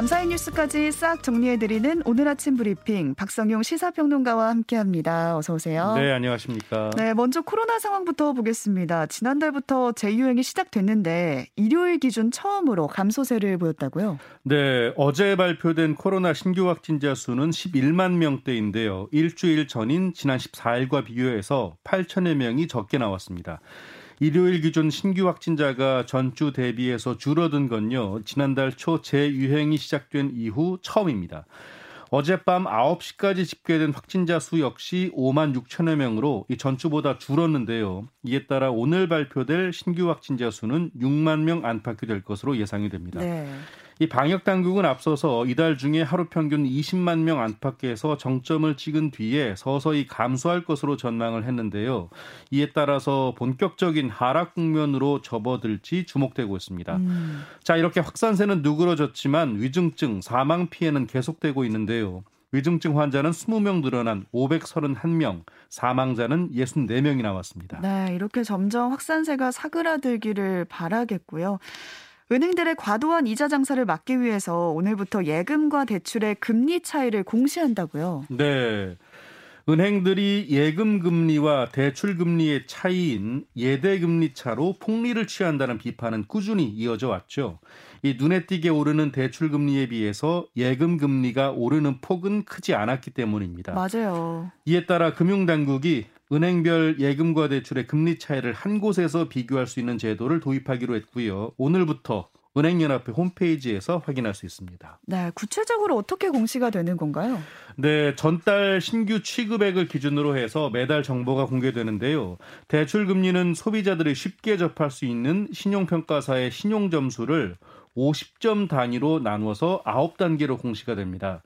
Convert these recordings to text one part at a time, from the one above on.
밤사이 뉴스까지 싹 정리해드리는 오늘 아침 브리핑 박성용 시사평론가와 함께합니다. 어서 오세요. 네, 안녕하십니까. 네, 먼저 코로나 상황부터 보겠습니다. 지난달부터 재유행이 시작됐는데 일요일 기준 처음으로 감소세를 보였다고요? 네, 어제 발표된 코로나 신규 확진자 수는 11만 명대인데요. 일주일 전인 지난 14일과 비교해서 8천여 명이 적게 나왔습니다. 일요일 기준 신규 확진자가 전주 대비해서 줄어든 건요. 지난달 초 재유행이 시작된 이후 처음입니다. 어젯밤 9시까지 집계된 확진자 수 역시 5만 6천여 명으로 이 전주보다 줄었는데요. 이에 따라 오늘 발표될 신규 확진자 수는 6만 명 안팎이 될 것으로 예상이 됩니다. 네. 이 방역 당국은 앞서서 이달 중에 하루 평균 20만 명 안팎에서 정점을 찍은 뒤에 서서히 감소할 것으로 전망을 했는데요. 이에 따라서 본격적인 하락 국면으로 접어들지 주목되고 있습니다. 음. 자, 이렇게 확산세는 누그러졌지만 위중증, 사망 피해는 계속되고 있는데요. 위중증 환자는 20명 늘어난 531명, 사망자는 64명이 나왔습니다. 네, 이렇게 점점 확산세가 사그라들기를 바라겠고요. 은행들의 과도한 이자 장사를 막기 위해서 오늘부터 예금과 대출의 금리 차이를 공시한다고요. 네. 은행들이 예금 금리와 대출 금리의 차이인 예대 금리 차로 폭리를 취한다는 비판은 꾸준히 이어져 왔죠. 이 눈에 띄게 오르는 대출 금리에 비해서 예금 금리가 오르는 폭은 크지 않았기 때문입니다. 맞아요. 이에 따라 금융 당국이 은행별 예금과 대출의 금리 차이를 한 곳에서 비교할 수 있는 제도를 도입하기로 했고요. 오늘부터 은행연합회 홈페이지에서 확인할 수 있습니다. 네, 구체적으로 어떻게 공시가 되는 건가요? 네, 전달 신규 취급액을 기준으로 해서 매달 정보가 공개되는데요. 대출 금리는 소비자들이 쉽게 접할 수 있는 신용평가사의 신용 점수를 50점 단위로 나누어서 9단계로 공시가 됩니다.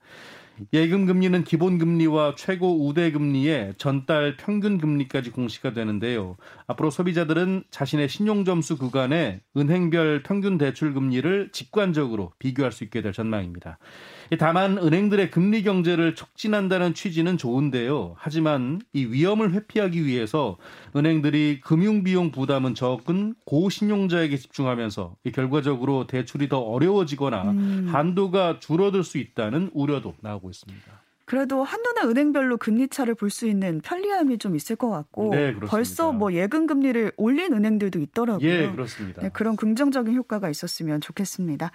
예금 금리는 기본 금리와 최고 우대 금리의 전달 평균 금리까지 공시가 되는데요. 앞으로 소비자들은 자신의 신용 점수 구간에 은행별 평균 대출 금리를 직관적으로 비교할 수 있게 될 전망입니다. 다만 은행들의 금리 경제를 촉진한다는 취지는 좋은데요. 하지만 이 위험을 회피하기 위해서 은행들이 금융 비용 부담은 적은 고신용자에게 집중하면서 결과적으로 대출이 더 어려워지거나 음. 한도가 줄어들 수 있다는 우려도 나오고 있습니다. 그래도 한눈에 은행별로 금리 차를 볼 수 있는 편리함이 좀 있을 것 같고 네, 벌써 뭐 예금 금리를 올린 은행들도 있더라고요. 예, 그렇습니다. 네, 그런 긍정적인 효과가 있었으면 좋겠습니다.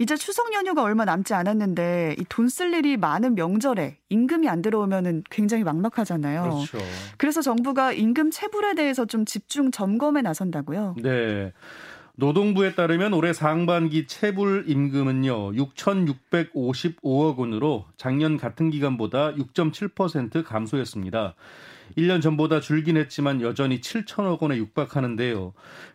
이제 추석 연휴가 얼마 남지 않았는데 이 돈 쓸 일이 많은 명절에 임금이 안 들어오면은 굉장히 막막하잖아요. 그렇죠. 그래서 정부가 임금 체불에 대해서 좀 집중 점검에 나선다고요. 네. 노동부에 따르면 올해 상반기 체불 임금은요 6,655억 원으로 작년 같은 기간보다 6.7% 감소했습니다. 1년 전보다 줄긴 했지만 여전히 7천억 원에 육박하는데요.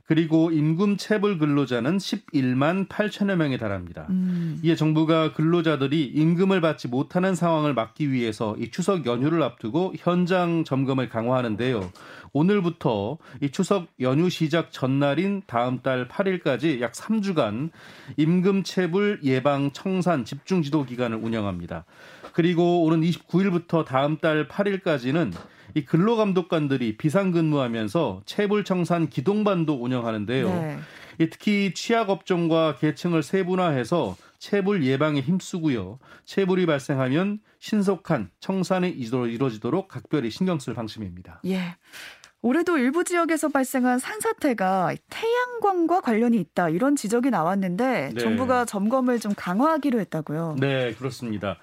그리고 임금 체불 근로자는 11만 8천여 명에 달합니다. 음. 이에 정부가 근로자들이 임금을 받지 못하는 상황을 막기 위해서 이 추석 연휴를 앞두고 현장 점검을 강화하는데요. 오늘부터 이 추석 연휴 시작 전날인 다음 달 8일까지 약 3주간 임금 체불 예방 청산 집중 지도 기간을 운영합니다. 그리고 오는 29일부터 다음 달 8일까지는 이 근로감독관들이 비상근무하면서 체불청산 기동반도 운영하는데요. 네. 특히 취약업종과 계층을 세분화해서 체불 예방에 힘쓰고요. 체불이 발생하면 신속한 청산이 이루어지도록 각별히 신경 쓸 방침입니다. 예. 올해도 일부 지역에서 발생한 산사태가 태양광과 관련이 있다 이런 지적이 나왔는데 네. 정부가 점검을 좀 강화하기로 했다고요. 네, 그렇습니다.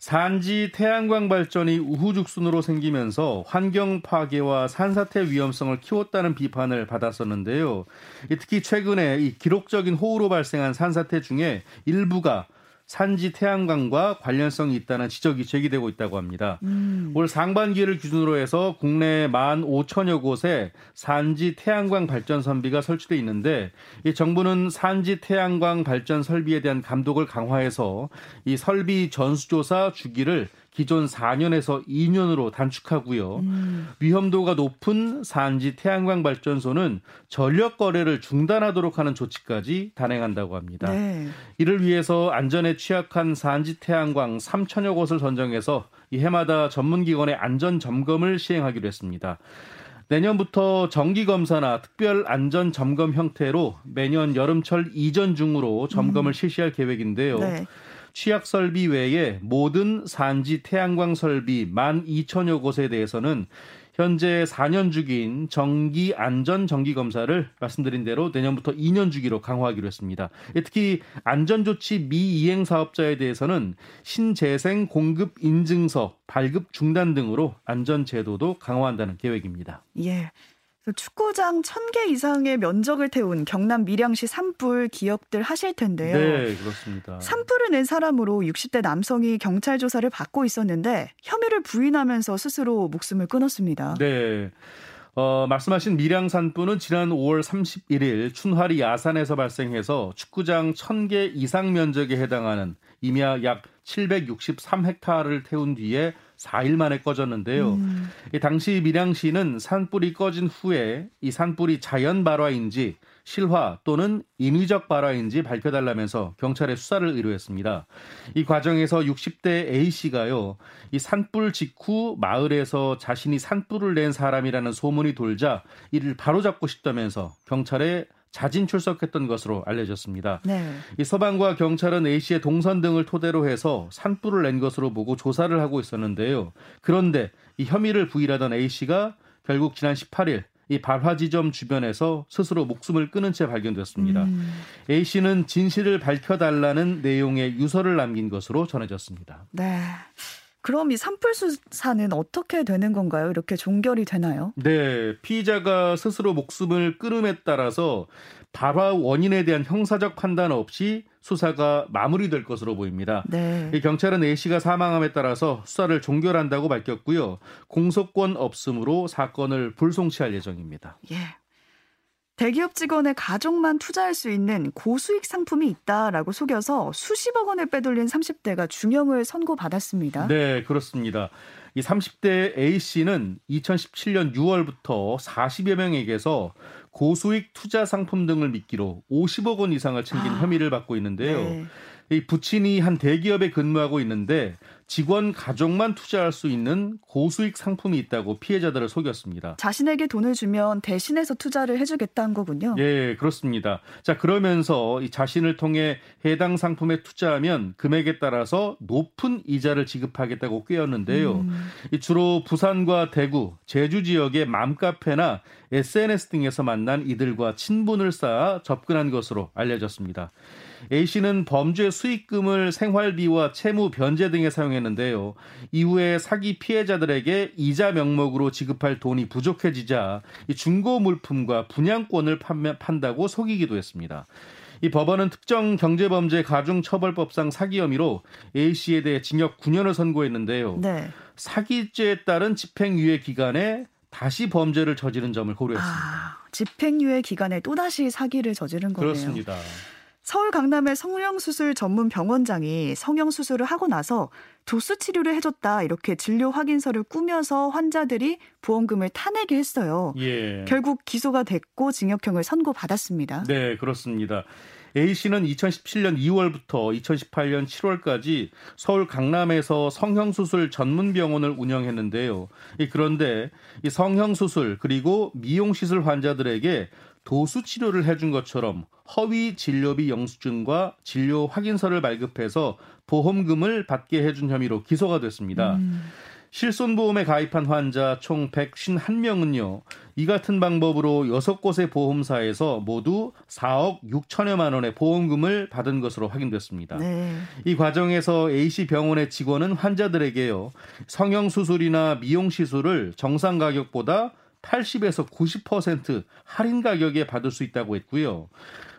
산지 태양광 발전이 우후죽순으로 생기면서 환경 파괴와 산사태 위험성을 키웠다는 비판을 받았었는데요. 특히 최근에 이 기록적인 호우로 발생한 산사태 중에 일부가 산지 태양광과 관련성이 있다는 지적이 제기되고 있다고 합니다. 음. 올 상반기를 기준으로 해서 국내 1만 5천여 곳에 산지 태양광 발전 선비가 설치돼 있는데 이 정부는 산지 태양광 발전 설비에 대한 감독을 강화해서 이 설비 전수조사 주기를 기존 4년에서 2년으로 단축하고요. 음. 위험도가 높은 산지 태양광 발전소는 전력 거래를 중단하도록 하는 조치까지 단행한다고 합니다. 네. 이를 위해서 안전에 취약한 산지 태양광 3천여 곳을 선정해서 이 해마다 전문기관의 안전 점검을 시행하기로 했습니다. 내년부터 정기 검사나 특별 안전 점검 형태로 매년 여름철 이전 중으로 점검을 음. 실시할 계획인데요. 네. 취약 설비 외에 모든 산지 태양광 설비 12,000여 곳에 대해서는 현재 4년 주기인 정기 안전 정기 검사를 말씀드린 대로 내년부터 2년 주기로 강화하기로 했습니다. 특히 안전 조치 미이행 사업자에 대해서는 신재생 공급 인증서 발급 중단 등으로 안전 제도도 강화한다는 계획입니다. 예. 축구장 1000개 이상의 면적을 태운 경남 밀양시 산불 기억들 하실 텐데요. 네, 그렇습니다. 산불을 낸 사람으로 60대 남성이 경찰 조사를 받고 있었는데 혐의를 부인하면서 스스로 목숨을 끊었습니다. 네. 어, 말씀하신 밀양 산불은 지난 5월 31일 춘화리 야산에서 발생해서 축구장 1000개 이상 면적에 해당하는 임야 약 763헥타르를 태운 뒤에 4일 만에 꺼졌는데요. 음. 당시 밀양시는 산불이 꺼진 후에 이 산불이 자연 발화인지 실화 또는 인위적 발화인지 밝혀달라면서 경찰에 수사를 의뢰했습니다. 이 과정에서 60대 A 씨가요, 이 산불 직후 마을에서 자신이 산불을 낸 사람이라는 소문이 돌자 이를 바로잡고 싶다면서 경찰에 자진 출석했던 것으로 알려졌습니다. 네. 이 서방과 경찰은 A 씨의 동선 등을 토대로 해서 산불을 낸 것으로 보고 조사를 하고 있었는데요. 그런데 이 혐의를 부인하던 A 씨가 결국 지난 18일 이 발화 지점 주변에서 스스로 목숨을 끊은 채 발견됐습니다. 음. A 씨는 진실을 밝혀달라는 내용의 유서를 남긴 것으로 전해졌습니다. 네. 그럼 이 산불 수사는 어떻게 되는 건가요? 이렇게 종결이 되나요? 네, 피의자가 스스로 목숨을 끊음에 따라서 발화 원인에 대한 형사적 판단 없이 수사가 마무리될 것으로 보입니다. 네. 경찰은 A 씨가 사망함에 따라서 수사를 종결한다고 밝혔고요. 공소권 없음으로 사건을 불송치할 예정입니다. 예. 대기업 직원의 가족만 투자할 수 있는 고수익 상품이 있다라고 속여서 수십억 원을 빼돌린 30대가 중형을 선고받았습니다. 네, 그렇습니다. 이 30대 A 씨는 2017년 6월부터 40여 명에게서 고수익 투자 상품 등을 미끼로 50억 원 이상을 챙긴 아, 혐의를 받고 있는데요. 네. 이 부친이 한 대기업에 근무하고 있는데 직원 가족만 투자할 수 있는 고수익 상품이 있다고 피해자들을 속였습니다. 자신에게 돈을 주면 대신해서 투자를 해주겠다는 거군요. 예, 그렇습니다. 자, 그러면서 이 자신을 통해 해당 상품에 투자하면 금액에 따라서 높은 이자를 지급하겠다고 꾀었는데요. 음. 주로 부산과 대구, 제주 지역의 맘카페나 SNS 등에서 만난 이들과 친분을 쌓아 접근한 것으로 알려졌습니다. A 씨는 범죄 수익금을 생활비와 채무 변제 등에 사용했는데요. 이후에 사기 피해자들에게 이자 명목으로 지급할 돈이 부족해지자 중고 물품과 분양권을 판매, 판다고 속이기도 했습니다. 이 법원은 특정 경제범죄 가중처벌법상 사기 혐의로 A 씨에 대해 징역 9년을 선고했는데요. 네. 사기죄에 따른 집행유예 기간에 다시 범죄를 저지른 점을 고려했습니다. 아, 집행유예 기간에 또다시 사기를 저지른 거네요. 그렇습니다. 서울 강남의 성형수술 전문 병원장이 성형수술을 하고 나서 도수 치료를 해줬다 이렇게 진료 확인서를 꾸며서 환자들이 보험금을 타내게 했어요. 예. 결국 기소가 됐고 징역형을 선고받았습니다. 네, 그렇습니다. A 씨는 2017년 2월부터 2018년 7월까지 서울 강남에서 성형수술 전문 병원을 운영했는데요. 그런데 이 성형수술 그리고 미용시술 환자들에게 도수 치료를 해준 것처럼 허위 진료비 영수증과 진료 확인서를 발급해서 보험금을 받게 해준 혐의로 기소가 됐습니다. 음. 실손보험에 가입한 환자 총 151명은요, 이 같은 방법으로 6곳의 보험사에서 모두 4억 6천여만 원의 보험금을 받은 것으로 확인됐습니다. 네. 이 과정에서 A씨 병원의 직원은 환자들에게요, 성형수술이나 미용시술을 정상 가격보다 80에서 90% 할인 가격에 받을 수 있다고 했고요.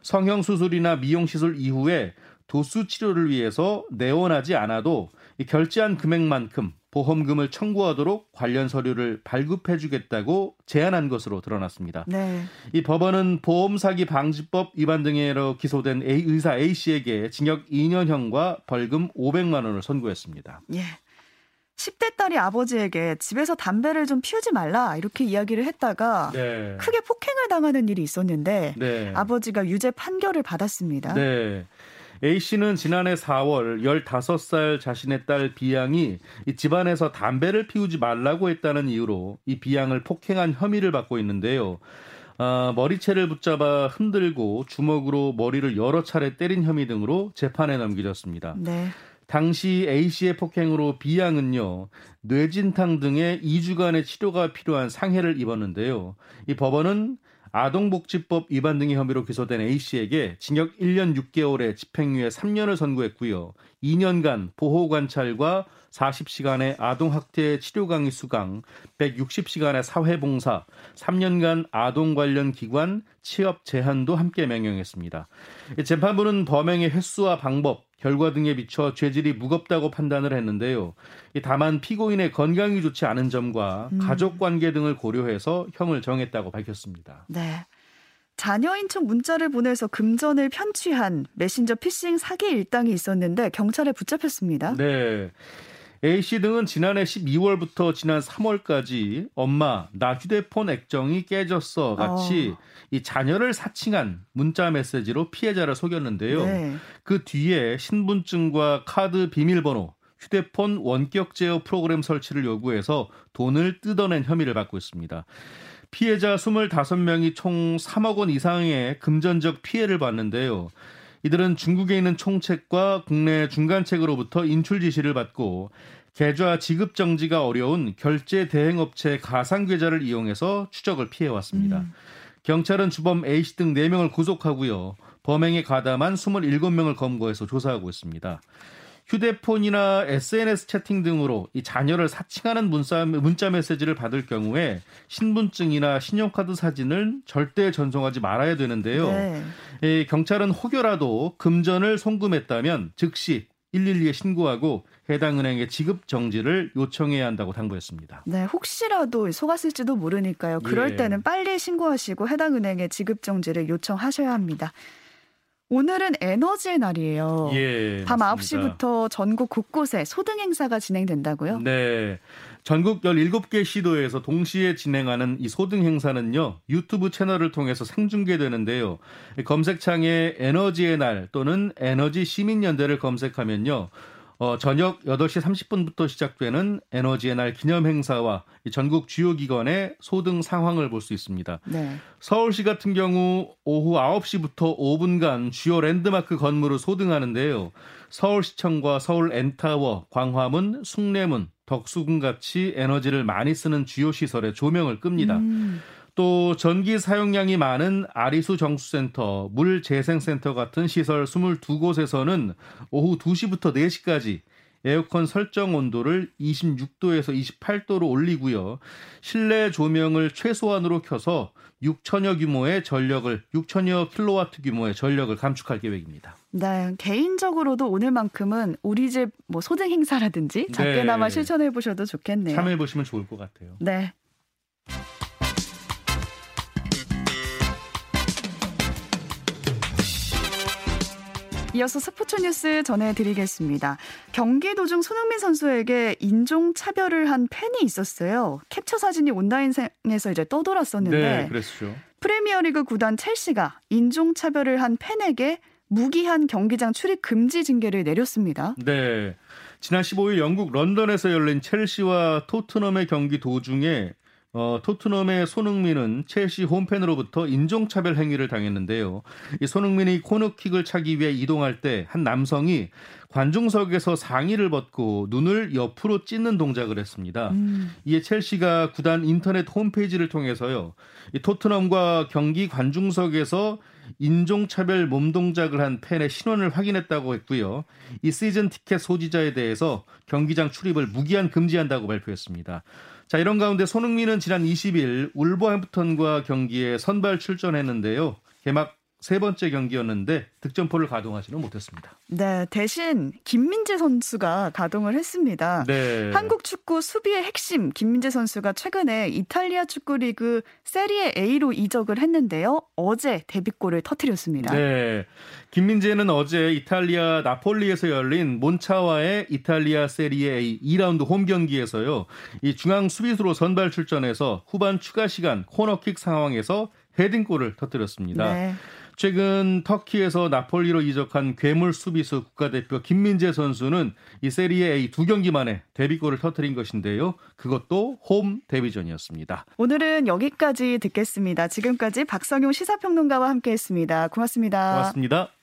성형 수술이나 미용 시술 이후에 도수 치료를 위해서 내원하지 않아도 결제한 금액만큼 보험금을 청구하도록 관련 서류를 발급해 주겠다고 제안한 것으로 드러났습니다. 네. 이 법원은 보험 사기 방지법 위반 등으로 기소된 A 의사 A 씨에게 징역 2년형과 벌금 500만 원을 선고했습니다. 예. 10대 딸이 아버지에게 집에서 담배를 좀 피우지 말라 이렇게 이야기를 했다가 네. 크게 폭행을 당하는 일이 있었는데 네. 아버지가 유죄 판결을 받았습니다. 네. A 씨는 지난해 4월 15살 자신의 딸 비양이 집안에서 담배를 피우지 말라고 했다는 이유로 이 비양을 폭행한 혐의를 받고 있는데요. 아, 머리채를 붙잡아 흔들고 주먹으로 머리를 여러 차례 때린 혐의 등으로 재판에 넘겨졌습니다. 네. 당시 A 씨의 폭행으로 B양은요 뇌진탕 등의 2주간의 치료가 필요한 상해를 입었는데요. 이 법원은 아동복지법 위반 등의 혐의로 기소된 A 씨에게 징역 1년 6개월에 집행유예 3년을 선고했고요. 2년간 보호 관찰과 40시간의 아동학대 치료 강의 수강, 160시간의 사회봉사, 3년간 아동 관련 기관 취업 제한도 함께 명령했습니다. 재판부는 범행의 횟수와 방법, 결과 등에 비춰 죄질이 무겁다고 판단을 했는데요. 다만 피고인의 건강이 좋지 않은 점과 음. 가족 관계 등을 고려해서 형을 정했다고 밝혔습니다. 네. 자녀인 척 문자를 보내서 금전을 편취한 메신저 피싱 사기 일당이 있었는데 경찰에 붙잡혔습니다. 네. A씨 등은 지난해 12월부터 지난 3월까지 엄마 나 휴대폰 액정이 깨졌어 같이 어. 이 자녀를 사칭한 문자 메시지로 피해자를 속였는데요. 네. 그 뒤에 신분증과 카드 비밀번호 휴대폰 원격 제어 프로그램 설치를 요구해서 돈을 뜯어낸 혐의를 받고 있습니다. 피해자 25명이 총 3억 원 이상의 금전적 피해를 봤는데요. 이들은 중국에 있는 총책과 국내 중간책으로부터 인출 지시를 받고 계좌 지급 정지가 어려운 결제 대행 업체 가상 계좌를 이용해서 추적을 피해 왔습니다. 음. 경찰은 주범 A씨 등 4명을 구속하고요. 범행에 가담한 27명을 검거해서 조사하고 있습니다. 휴대폰이나 SNS 채팅 등으로 이 자녀를 사칭하는 문자, 문자 메시지를 받을 경우에 신분증이나 신용카드 사진을 절대 전송하지 말아야 되는데요. 네. 예, 경찰은 혹여라도 금전을 송금했다면 즉시 112에 신고하고 해당 은행에 지급 정지를 요청해야 한다고 당부했습니다. 네, 혹시라도 속았을지도 모르니까요. 그럴 예. 때는 빨리 신고하시고 해당 은행에 지급 정지를 요청하셔야 합니다. 오늘은 에너지의 날이에요. 예, 밤 맞습니다. 9시부터 전국 곳곳에 소등 행사가 진행된다고요? 네. 전국 17개 시도에서 동시에 진행하는 이 소등 행사는요. 유튜브 채널을 통해서 생중계되는데요. 검색창에 에너지의 날 또는 에너지 시민연대를 검색하면요. 어, 저녁 8시 30분부터 시작되는 에너지의 날 기념 행사와 전국 주요 기관의 소등 상황을 볼 수 있습니다. 네. 서울시 같은 경우 오후 9시부터 5분간 주요 랜드마크 건물을 소등하는데요. 서울시청과 서울 N타워, 광화문, 숭례문, 덕수궁 같이 에너지를 많이 쓰는 주요 시설에 조명을 끕니다. 음. 또 전기 사용량이 많은 아리수 정수센터, 물재생센터 같은 시설 22곳에서는 오후 2시부터 4시까지 에어컨 설정 온도를 26도에서 28도로 올리고요. 실내 조명을 최소한으로 켜서 6천여 규모의 전력을 6천여 킬로와트 규모의 전력을 감축할 계획입니다. 네, 개인적으로도 오늘만큼은 우리 집 뭐 소등 행사라든지 작게나마 네. 실천해 보셔도 좋겠네요. 참여해 보시면 좋을 것 같아요. 네. 이어서 스포츠 뉴스 전해드리겠습니다. 경기 도중 손흥민 선수에게 인종 차별을 한 팬이 있었어요. 캡처 사진이 온라인상에서 이제 떠돌았었는데 네, 그랬죠. 프리미어리그 구단 첼시가 인종 차별을 한 팬에게 무기한 경기장 출입 금지 징계를 내렸습니다. 네. 지난 15일 영국 런던에서 열린 첼시와 토트넘의 경기 도중에 어, 토트넘의 손흥민은 첼시 홈팬으로부터 인종차별 행위를 당했는데요. 이 손흥민이 코너킥을 차기 위해 이동할 때 한 남성이 관중석에서 상의를 벗고 눈을 옆으로 찢는 동작을 했습니다. 음. 이에 첼시가 구단 인터넷 홈페이지를 통해서요. 이 토트넘과 경기 관중석에서 인종차별 몸동작을 한 팬의 신원을 확인했다고 했고요. 이 시즌 티켓 소지자에 대해서 경기장 출입을 무기한 금지한다고 발표했습니다. 자, 이런 가운데 손흥민은 지난 20일 울버햄프턴과 경기에 선발 출전했는데요. 개막 세 번째 경기였는데 득점포를 가동하지는 못했습니다. 네, 대신 김민재 선수가 가동을 했습니다. 네. 한국 축구 수비의 핵심 김민재 선수가 최근에 이탈리아 축구 리그 세리에 A로 이적을 했는데요. 어제 데뷔골을 터뜨렸습니다. 네. 김민재는 어제 이탈리아 나폴리에서 열린 몬차와의 이탈리아 세리에 A 2라운드 홈 경기에서요. 이 중앙 수비수로 선발 출전해서 후반 추가 시간 코너킥 상황에서 헤딩골을 터뜨렸습니다. 네. 최근 터키에서 나폴리로 이적한 괴물 수비수 국가대표 김민재 선수는 이 세리에 A 두 경기 만에 데뷔골을 터뜨린 것인데요. 그것도 홈 데뷔전이었습니다. 오늘은 여기까지 듣겠습니다. 지금까지 박성용 시사평론가와 함께했습니다. 고맙습니다. 고맙습니다.